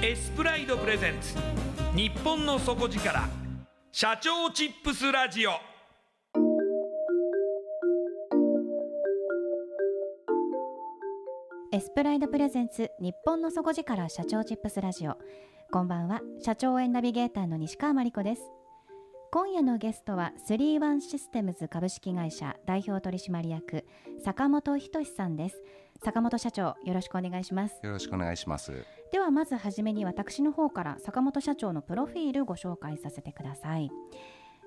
エスプライドプレゼンツ。日本の底力。社長チップスラジオ。エスプライドプレゼンツ。日本の底力。社長チップスラジオ。こんばんは。社長園ナビゲーターの西川真理子です。今夜のゲストは。スリーワンシステムズ株式会社代表取締役。坂本仁さんです。坂本社長よろしくお願いします。よろしくお願いします。ではまずはじめに私の方から坂本社長のプロフィールご紹介させてください。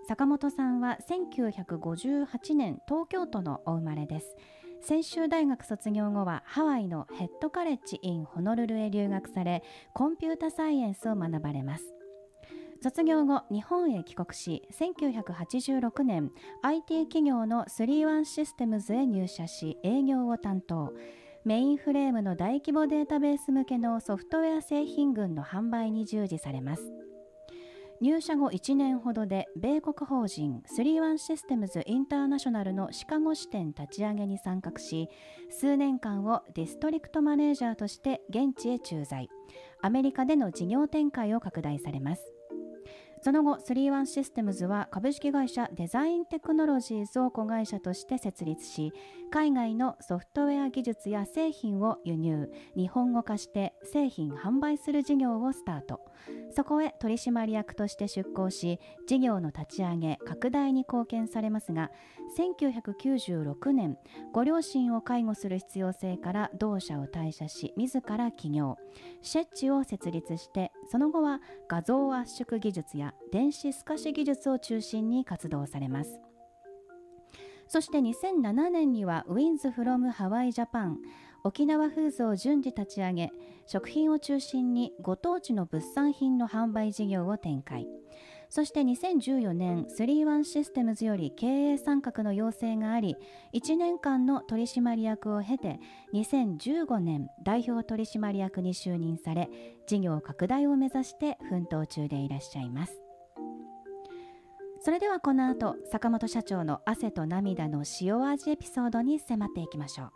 坂本さんは1958年東京都のお生まれです。専修大学卒業後はハワイのヘッドカレッジ・イン・ホノルルへ留学されコンピュータサイエンスを学ばれます卒業後日本へ帰国し1986年 IT 企業の31システムズへ入社し営業を担当。メインフレームの大規模データベース向けのソフトウェア製品群の販売に従事されます。入社後1年ほどで米国法人31システムズインターナショナルのシカゴ支店立ち上げに参画し数年間をディストリクトマネージャーとして現地へ駐在。アメリカでの事業展開を拡大されます。その後、31システムズは株式会社デザインテクノロジーズを子会社として設立し、海外のソフトウェア技術や製品を輸入、日本語化して製品販売する事業をスタート。そこへ取締役として出向し、事業の立ち上げ、拡大に貢献されますが、1996年、ご両親を介護する必要性から同社を退社し、自ら起業、シェッチを設立して、その後は画像圧縮技術や電子透かし技術を中心に活動されます。そして2007年には Wins from Hawaii Japan 沖縄フーズを順次立ち上げ食品を中心にご当地の物産品の販売事業を展開。そして2014年31システムズより経営参画の要請があり1年間の取締役を経て2015年代表取締役に就任され事業拡大を目指して奮闘中でいらっしゃいます。それではこの後坂本社長の汗と涙の塩味エピソードに迫っていきましょう。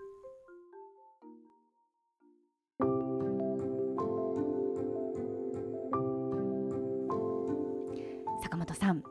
坂本さん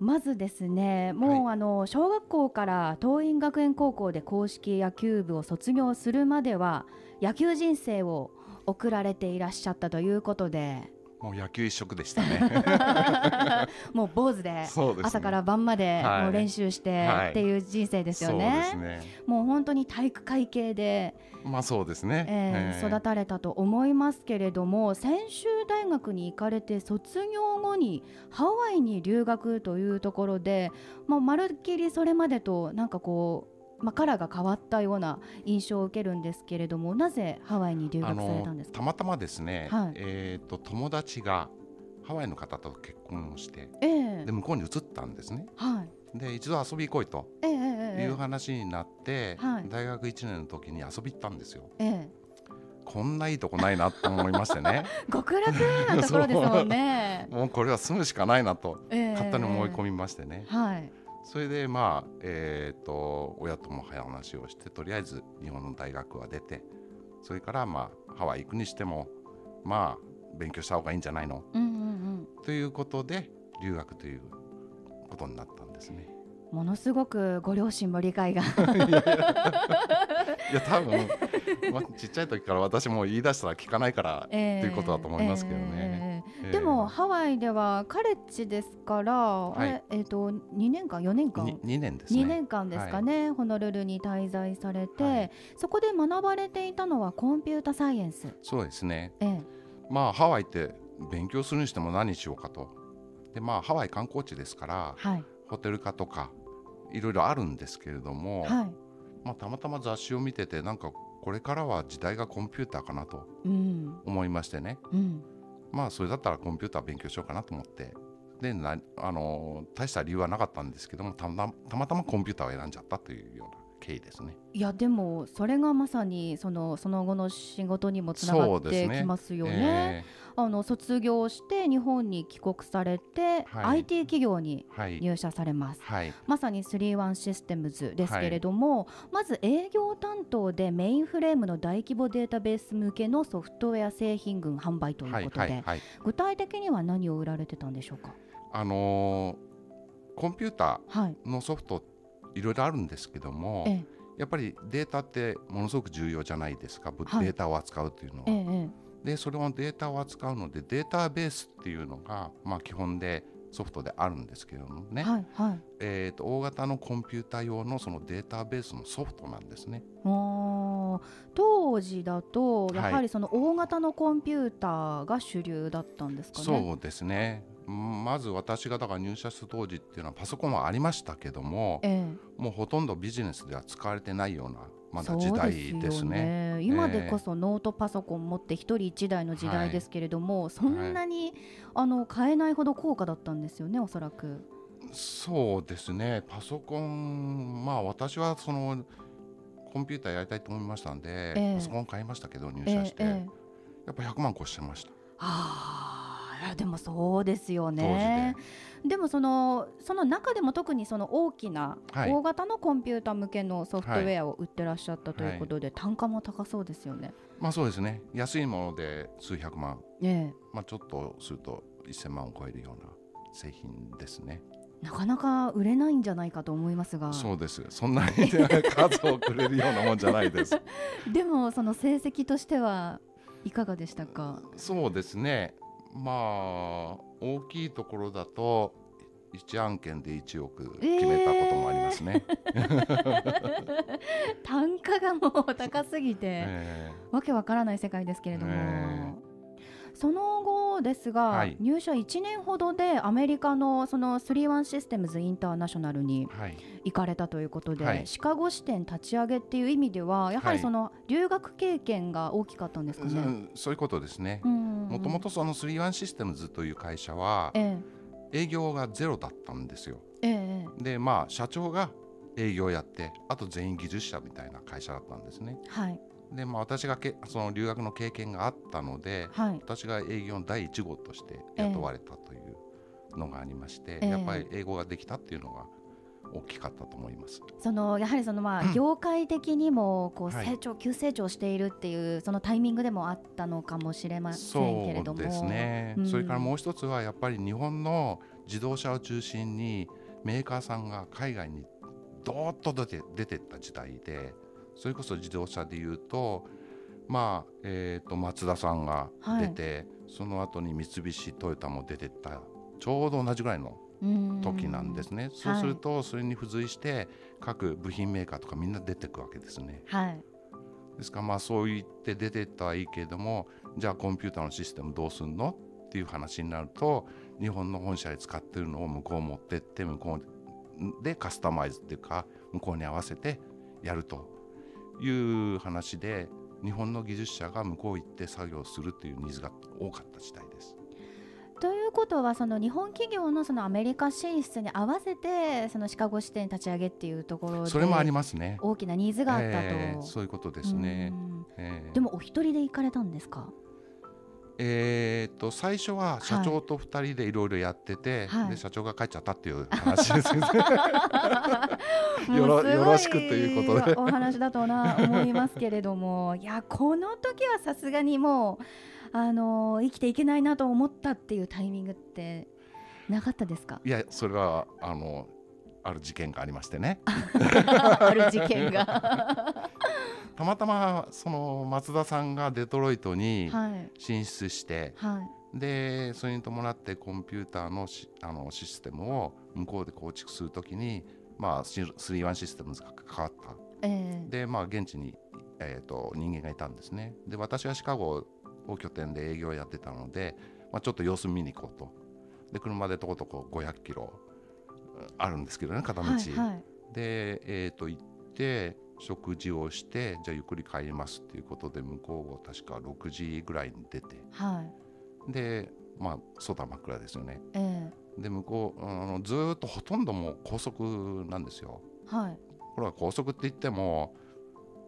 まずですねもう、あの小学校から桐蔭学園高校で硬式野球部を卒業するまでは野球人生を送られていらっしゃったということでもう野球一色でしたね。もう坊主で朝から晩まではい。もう練習してはい。っていう人生ですよそうでね。すね。もう本当に体育会系で、まあそうですね、えー育たれたと思いますけれども専修大学に行かれて卒業後にハワイに留学というところでもうまるっきりそれまでとなんかこう、まあ、カラーが変わったような印象を受けるんですけれどもなぜハワイに留あ学されたんですたまたまですね、はい。えっ、と友達がハワイの方と結婚をしてええ。で向こうに移ったんですね。はい。で一度遊び行こいとえええええいう話になって、はい。大学1年の時に遊び行ったんですよ。ええ。こんないいとこないなと思いましてね。極楽なところですもんね。もうこれは住むしかないなとええ。勝手に思い込みましてね、はい。それでまあえっ、と親とも話をしてとりあえず日本の大学は出てそれからまあハワイ行くにしてもまあ勉強した方がいいんじゃないの？うんうんということで留学ということになったんですね。うん。ものすごくご両親も理解が。いや多分、まあ、ちっちゃい時から私も言い出したら聞かないから とええいうことだと思いますけどね。ええええでもハワイではカレッジですから、あれえっ、と2年間？4年間？に2年ですね。2年間ですかね、ホノルルに滞在されて、はい。そこで学ばれていたのはコンピュータサイエンス。そうですね。ええ。まあハワイって勉強するにしても何しようかと。でまあハワイ観光地ですからはい。ホテル化とかいろいろあるんですけれども、はい。まあ、たまたま雑誌を見ててなんかこれからは時代がコンピューターかなとうん。思いましてね。うんまあそれだったらコンピューター勉強しようかなと思って。でなあの大した理由はなかったんですけどもたまたまコンピューターを選んじゃったというような。経緯ですね。いやでもそれがまさにそのその後の仕事にもつながってきますよね。あの卒業して日本に帰国されて、はい IT 企業にえーはい入社されます。はいまさに3-1システムズですけれども、まず営業担当でメインフレームの大規模データベース向けのソフトウェア製品群販売というはいことで、はいはい具体的には何を売られてたんでしょうか？あのーコンピュータはい。ーのソフトいろいろあるんですけどもえやっぱりデータってものすごく重要じゃないですか、ぶはいデータを扱うというのは。えええでそれをデータを扱うのでデータベースっていうのが、まあ、基本でソフトであるんですけれどもね、えはいはい。えー、と大型のコンピュータ用のそのデータベースのソフトなんですね。当時だとはい。やはりその大型のコンピューターが主流だったんですかね？そうですね。うんまず私がだから入社した当時っていうのはパソコンはありましたけどもええ。もうほとんどビジネスでは使われてないようなまだ時代よですね。今でこそノートパソコン持って一人一台の時代ですけれども、そんなに、あの買えないほど高価だったんですよねおそらく。そうですね。パソコンまあ私はそのコンピューターやりたいと思いましたんで、ええ。パソコン買いましたけど入え社して、えええやっぱ100万越してました。ああでもそうですよね。で。もそのその中でも特にその大きな、はい。大型のコンピューター向けのソフトウェアを売ってらっしゃったということで、単価も高そうですよね。まあそうですね。安いもので数百万、えまあ、ちょっとすると1000万を超えるような製品ですね。え、なかなか売れないんじゃないかと思いますが。そうです。そんなに数をくれるようなもんじゃないです。でもその成績としてはいかがでしたか？そうですね。まあ大きいところだと1案件で1億決めたこともありますね。単価がもう高すぎて、えわけわからない世界ですけれども、えその後ですが、はい入社1年ほどでアメリカのその3-1システムズインターナショナルに行かれたということで、はいシカゴ支店立ち上げっていう意味ではやはりその留学経験が大きかったんですかね？うんそういうことですね。ももともとその3-1システムズという会社はえ営業がゼロだったんですよ。えええでまあ社長が営業やってあと全員技術者みたいな会社だったんですね。はいでまあ私がけその留学の経験があったのではい。私が営業の第1号として雇われたというのがありまして、ええ。やっぱり英語ができたっていうのが大きかったと思います。そのやはりそのまあ 業界的にもこうはい。成長、急成長しているっていうそのタイミングでもあったのかもしれませんけれども。そうですね、うん。それからもう一つはやっぱり日本の自動車を中心にメーカーさんが海外にどーっと出て出てった時代でそれこそ自動車でいうとまあえー、と松田さんが出て、その後に三菱トヨタも出てったちょうど同じぐらいの時なんですね。そうすると、それに付随して各部品メーカーとかみんな出てくわけですね。はい、ですからまあそう言って出てったはいいけれどもじゃあコンピューターのシステムどうすんのっていう話になると日本の本社で使ってるのを向こう持ってって向こうでカスタマイズっていうか向こうに合わせてやるという話で日本の技術者が向こう行って作業するっていうニーズが多かった時代です。ということはその日本企業のそのアメリカ進出に合わせてそのシカゴ支店立ち上げっていうところでそれもありますね。大きなニーズがあったと、えーそういうことですね。えーでもお一人で行かれたんですか？えー、と最初は社長と2人でいろいろやってて、はい。で社長が帰っちゃったっていう話ですよね。よろよろしくということで。お話だとな思いますけれどもいやこの時はさすがにもうあの生きていけないなと思ったっていうタイミングってなかったですかいやそれはあのある事件がありましてね。ある事件が。たまたまその松田さんがデトロイトにはい。進出して、はい。でそれに伴ってコンピューターのしあのシステムを向こうで構築するときに、まあ、3-1システムが関わった。ええ。で、まあ、現地に、えー、と人間がいたんですね。で私はシカゴを拠点で営業をやってたので、まあ、ちょっと様子見に行こうと。で車でとことこ500キロあるんですけどね片道、はいはい。で、えー、と行って食事をしてじゃあゆっくり帰りますっていうことで向こうを確か6時ぐらいに出て。はい。でまあ外は真っ暗ですよね。えで向こうあのずーっとほとんどもう高速なんですよ。えはい。これは高速って言っても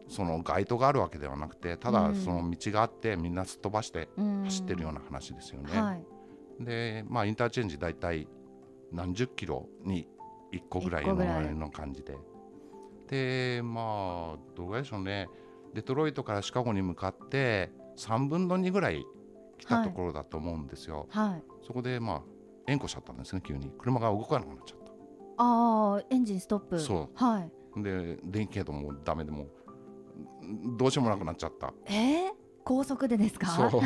その街灯があるわけではなくてただうん。その道があってみんなすっ飛ばしてうん走ってるような話ですよね。はい。でまあインターチェンジ大体何十キロに1個ぐらいの一個ぐらいの感じで。でまあどうでしょうね。デトロイトからシカゴに向かって3分の2ぐらい来たところだと思うんですよ。はい。そこでまあ援護しちゃったんですね急に。車が動かなくなっちゃった。ああエンジンストップ。そう。はい。で電気系統もダメでもうどうしようもなくなっちゃった。えー、高速でですか？そう。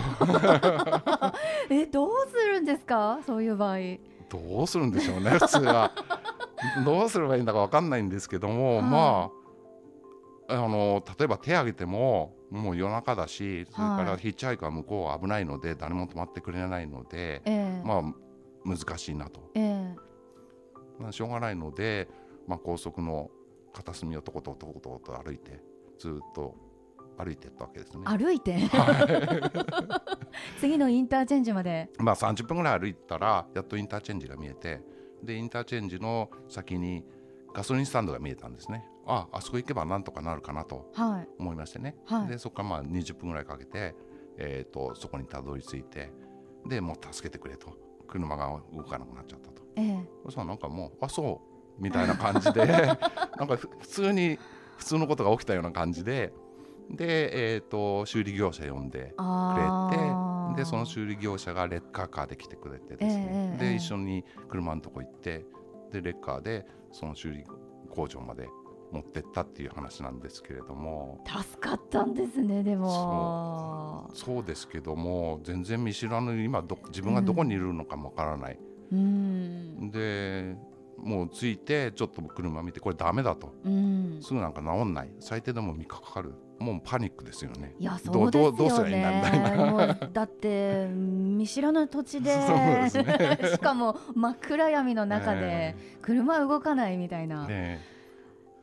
えどうするんですか？そういう場合どうするんでしょうね普通は。どうすればいいんだか分かんないんですけども、はい。まああの例えば手挙げてももう夜中だしそれかはい。らヒッチハイクは向こうは危ないので誰も止まってくれないので、ええ。まあ難しいなと、ええ。まあ、しょうがないので、まあ、高速の片隅をとことことことと歩いてずっと歩いてったわけですね。歩いて？次のインターチェンジまで？まあ30分ぐらい歩いたらやっとインターチェンジが見えてでインターチェンジの先にガソリンスタンドが見えたんですね。ああそこ行けばなんとかなるかなとはい。思いましてね、はい。でそこからまあ20分ぐらいかけて、えー、とそこにたどり着いてでもう助けてくれと。車が動かなくなっちゃったと。ええ。そしたらなんかもうあそうみたいな感じで なんかふ普通に普通のことが起きたような感じでで、えー、と修理業者呼んであくれー。てでその修理業者がレッカーカーで来てくれてですね、ええええで一緒に車のとこ行ってでレッカーでその修理工場まで持ってったっていう話なんですけれども。助かったんですねでも。そう。ですけども全然見知らぬ今ど自分がどこにいるのかもわからない、うん。でもう着いてちょっと車見てこれダメだと。うん。すぐなんか治んない。最低でも3日かかるもうパニックですよね。いやどそうですよね。どうどうすりゃいいんだみたいな。だって見知らぬ土地で。ね。しかも真っ暗闇の中でえ車動かないみたいな、ね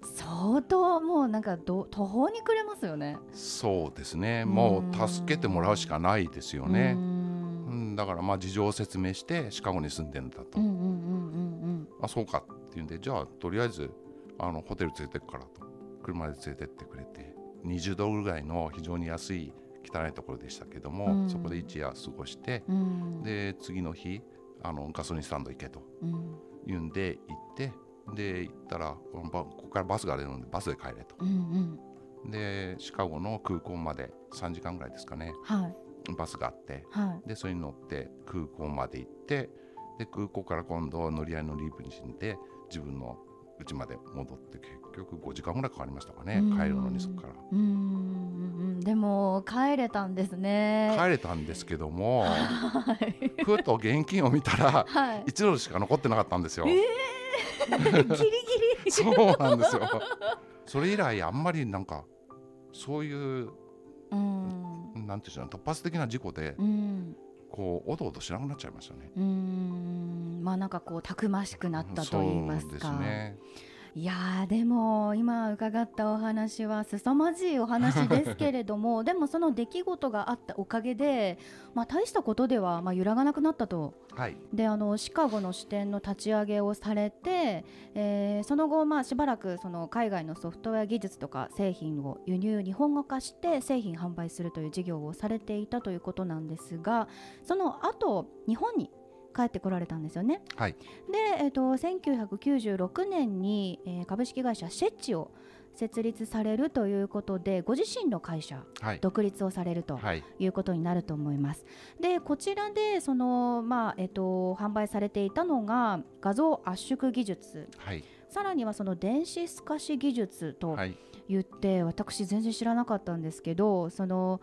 相当もうなんかど途方に暮れますよね。そうですね。もう助けてもらうしかないですよね。う。うん。んだからまあ事情を説明してシカゴに住んでんだと、あそうかっていうんでじゃあとりあえずあのホテル連れてくからと。車で連れてってくれて20ドルぐらいの非常に安い汚いところでしたけども、うん。そこで一夜過ごして、うん。うんで次の日あのガソリンスタンド行けとうん。言うんで行ってで行ったらこここからバスが出るのでバスで帰れと。うんうん。でシカゴの空港まで3時間ぐらいですかねはい。バスがあってはい。でそれに乗って空港まで行ってで空港から今度乗り合いのリーブに死んで自分のうちまで戻って結局5時間ぐらいかかりましたかねうん帰るのにそこから。でも帰れたんですね。帰れたんですけどもはい。ふと現金を見たらはい。1ドルしか残ってなかったんですよ。えー、ギリギリ。そうなんですよ。それ以来あんまりなんかそういううん。なんていうんでしょう突発的な事故でうん。こうおどおどしなくなっちゃいましたね。うん。まあなんかこうたくましくなったと言いますそうか。ですね。いやーでも今伺ったお話は凄まじいお話ですけれども でもその出来事があったおかげで、まあ、大したことではまあ揺らがなくなったと。はい。であのシカゴの支店の立ち上げをされて、えーその後、まあ、しばらくその海外のソフトウェア技術とか製品を輸入日本語化して製品販売するという事業をされていたということなんですがその後日本に帰ってこられたんですよね。はい。で、えー、と1996年に、えー株式会社シェッチを設立されるということでご自身の会社はい。独立をされるとはい。いうことになると思います。でこちらでその、まあえっと、販売されていたのが画像圧縮技術。はい。さらにはその電子透かし技術とはい。言って、私全然知らなかったんですけどその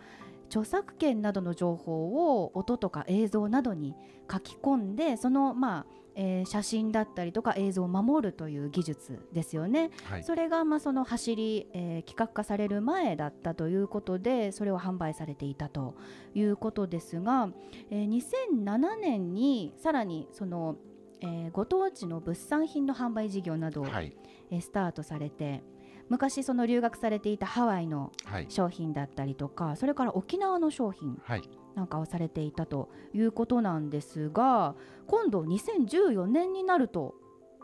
著作権などの情報を音とか映像などに書き込んでその、まあえー写真だったりとか映像を守るという技術ですよね。はいそれがまあその走り、えー企画化される前だったということでそれを販売されていたということですが、えー2007年にさらにその、えーご当地の物産品の販売事業などを、はいえースタートされて昔その留学されていたハワイのはい。商品だったりとかそれから沖縄の商品はい。なんかをされていたということなんですが今度2014年になると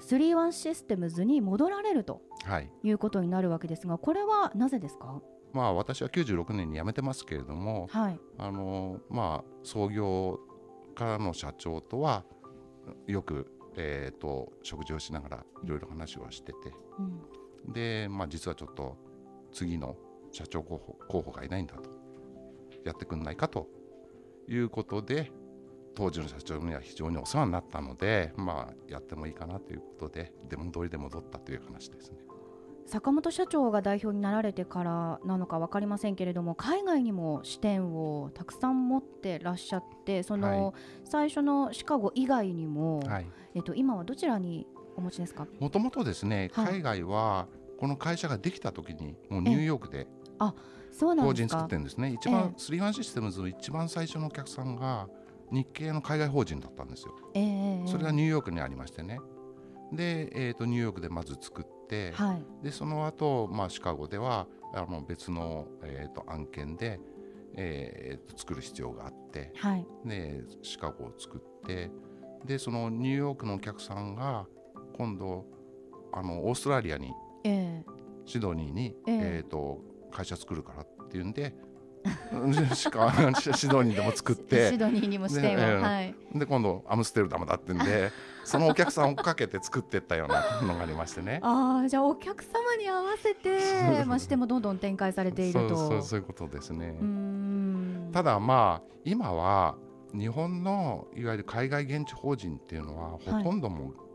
31システムズに戻られるとはい。いうことになるわけですがこれはなぜですか？まあ私は96年に辞めてますけれどもはい。あのまあ創業からの社長とはよくえー、と食事をしながらいろいろ話をしててうんで、まあ、実はちょっと次の社長候補候補がいないんだと。やってくんないかと。いうことで当時の社長には非常にお世話になったので、まあ、やってもいいかなということで出戻りで戻ったという話ですね。坂本社長が代表になられてからなのか分かりませんけれども海外にも支店をたくさん持ってらっしゃってその、最初のシカゴ以外にも、はい、えっと、今はどちらにお持ちですか？もともとですね、はい。海外はこの会社ができた時にもうニューヨークでそうなん法人作ってるんですね。一え番、スリーワンシステムズの一番最初のお客さんが日系の海外法人だったんですよ。ええそれがニューヨークにありましてね。で、えー、とニューヨークでまず作って、はい。でその後、まあシカゴではあの別の、えー、と案件で、えーと作る必要があってはい。でシカゴを作ってでそのニューヨークのお客さんが今度あのオーストラリアにええ。シドニーに、ええ。えー、と会社作るからっていうんで シカシドニーでも作って シドニーにも支店を、でええ。はい。で今度アムステルダムだってんで そのお客さんをかけて作ってったようなのがありましてね。ああじゃあお客様に合わせて、まあ、支店もどんどん展開されていると。そうそういうことですね。ただまあ今は日本のいわゆる海外現地法人っていうのはほとんどもう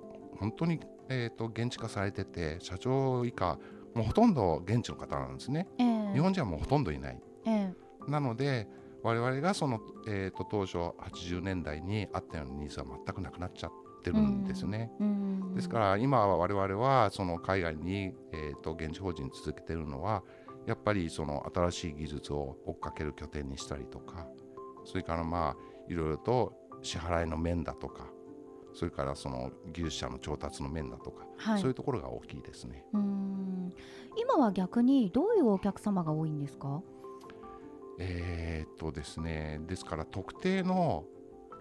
本当に、えー、と現地化されてて社長以下もうほとんど現地の方なんですね。ええ日本人はもうほとんどいない。えなので我々がその、えー、と当初80年代にあったようなニーズは全くなくなっちゃってるんですね。ですから今は我々はその海外に、えー、と現地法人続けてるのはやっぱりその新しい技術を追っかける拠点にしたりとかそれからまあいろいろと支払いの面だとかそれからその技術者の調達の面だとか、はいそういうところが大きいですね。うーん今は逆にどういうお客様が多いんですか？えーっとですねですから特定の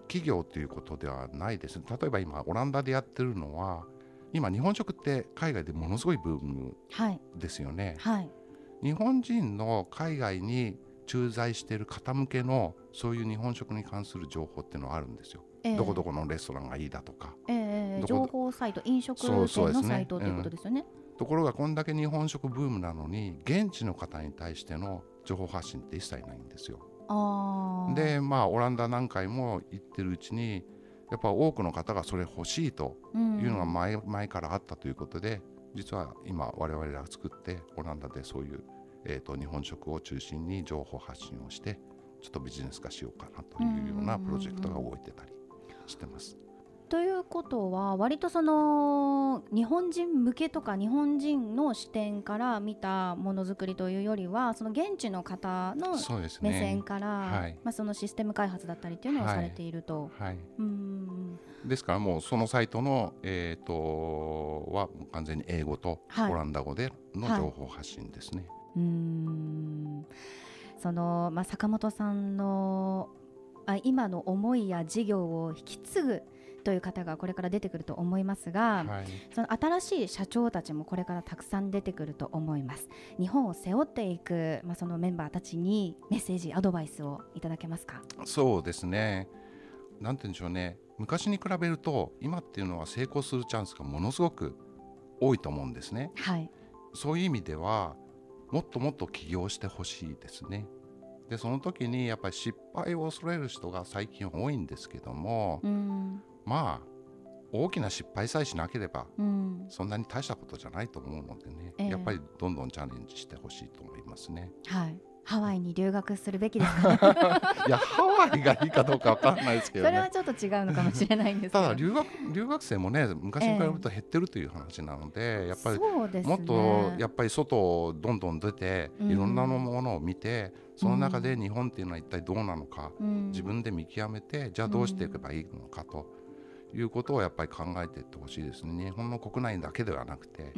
企業ということではないです例えば今オランダでやってるのは今日本食って海外でものすごいブームはいですよね。はい日本人の海外に駐在している方向けのそういう日本食に関する情報っていうのはあるんですよ。ええ。どこどこのレストランがいいだとか。ええどこ情報サイト飲食そうそう店のサイトということですよね。ところがこんだけ日本食ブームなのに現地の方に対しての情報発信って一切ないんですよ。ああでまあオランダ何回も行ってるうちにやっぱ多くの方がそれ欲しいとうんいうのが前,、前からあったということで実は今我々が作ってオランダでそういう、えー、と日本食を中心に情報発信をしてちょっとビジネス化しようかなというようなプロジェクトが動いてたりしてます。ということは割とその日本人向けとか日本人の視点から見たものづくりというよりはその現地の方の目線から、はい。まあ、そのシステム開発だったりっていうのをはいされていると。はい、うん。ですからもうそのサイトの、えー、とは完全に英語とはい。オランダ語での情報発信ですね。うーん。その、まあ、坂本さんのあ今の思いや事業を引き継ぐという方がこれから出てくると思いますが、はいその新しい社長たちもこれからたくさん出てくると思います日本を背負っていく、まあ、そのメンバーたちにメッセージアドバイスをいただけますか？そうですね。なんて言うんでしょうね。昔に比べると今っていうのは成功するチャンスがものすごく多いと思うんですね。はいそういう意味ではもっともっと起業してほしいですね。でその時にやっぱり失敗を恐れる人が最近多いんですけども、うん。まあ大きな失敗さえしなければうん。そんなに大したことじゃないと思うのでね、ええ。やっぱりどんどんチャレンジしてほしいと思いますね。はいハワイに留学するべきですかね。いやハワイがいいかどうかわからないですけどね。それはちょっと違うのかもしれないんですただ留学留学生もね昔に比べると減ってるという話なので、やっぱりもっとやっぱり外をどんどん出てうんいろんなものを見て、その中で日本っていうのは一体どうなのか、うん。自分で見極めてじゃあどうしていけばいいのかということをやっぱり考えていってほしいですね。日本の国内だけではなくて。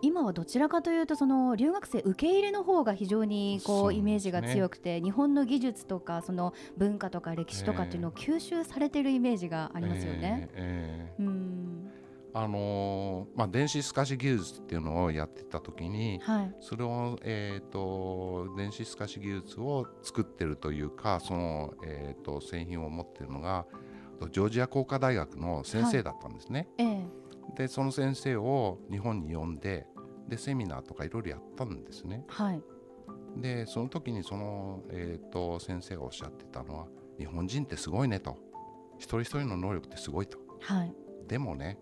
今はどちらかというとその留学生受け入れの方が非常にこそうイメージが強くて、日本の技術とかその文化とか歴史とかっていうのを吸収されてるイメージがありますよね。ええええ。うん。あのーまあ、電子透かし技術っていうのをやってた時にはい。それを、えー、と電子透かし技術を作ってるというかその、えー、と製品を持ってるのがジョージア工科大学の先生だったんですね。ええ。でその先生を日本に呼んででセミナーとかいろいろやったんですね。はい。でその時にその、えー、と先生がおっしゃってたのは日本人ってすごいねと。一人一人の能力ってすごいと。はい。でもね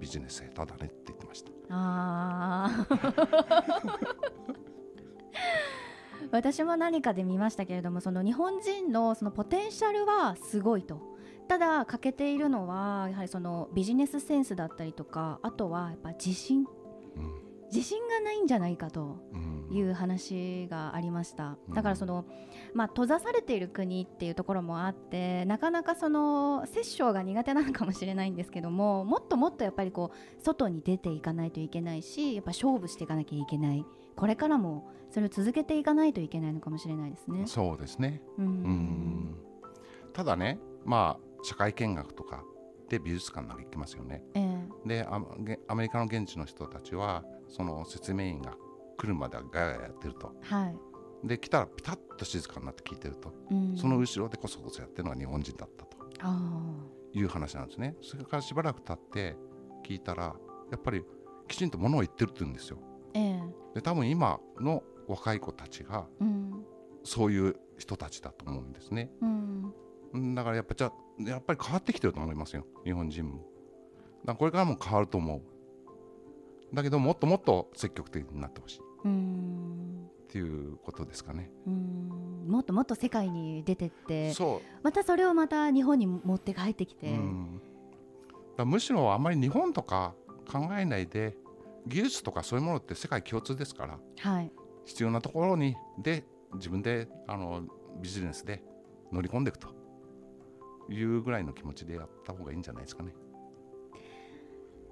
ビジネス下手だねって言ってました。あー。私も何かで見ましたけれどもその日本人のそのポテンシャルはすごいとただ欠けているのはやはりそのビジネスセンスだったりとかあとはやっぱ自信。うん。自信がないんじゃないかとうん。いう話がありました。うん。だからその、まあ、閉ざされている国っていうところもあってなかなかその殺生が苦手なのかもしれないんですけどももっともっとやっぱりこう外に出ていかないといけないしやっぱ勝負していかなきゃいけない。これからもそれを続けていかないといけないのかもしれないですね。そうですね。うん。うん。ただねまあ社会見学とかで美術館なんか行きますよね。えでアメリカの現地の人たちはその説明員が来るまではガヤガヤやってると。えはい。で来たらピタッと静かになって聞いてると、うん。その後ろでこそこそやってるのは日本人だったと。あいう話なんですね。それからしばらく経って聞いたらやっぱりきちんとものを言ってるって言うんですよ。ーええ。で多分今の若い子たちがうん。そういう人たちだと思うんですね。うんうんだからやっぱじゃやっぱり変わってきてると思いますよ。日本人も。だからこれからも変わると思う。だけどもっともっと積極的になってほしい。うんっていうことですかね。うん。もっともっと世界に出てってそまたそれをまた日本に持って帰ってきう、て、むしろあんまり日本とか考えないで技術とかそういうものって世界共通ですからはい。必要なところにで自分であのビジネスで乗り込んでいくというぐらいの気持ちでやった方がいいんじゃないですかね。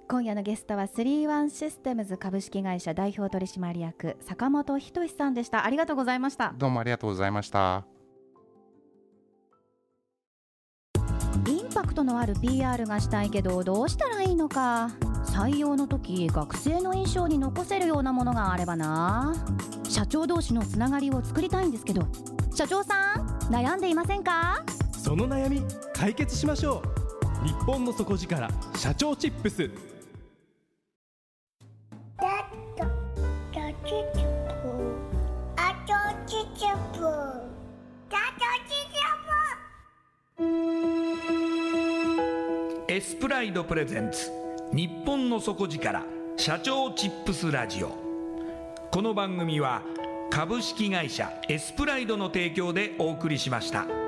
今夜のゲストはスリーワンシステムズ株式会社代表取締役坂本仁さんでした。ありがとうございました。どうもありがとうございました。インパクトのある PR がしたいけどどうしたらいいのか。採用の時学生の印象に残せるようなものがあればな。社長同士のつながりを作りたいんですけど。社長さん悩んでいませんか？その悩み解決しましょう。日本の底力社長チップス。エスプライドプレゼンツ日本の底力社長チップスラジオ。この番組は株式会社エスプライドの提供でお送りしました。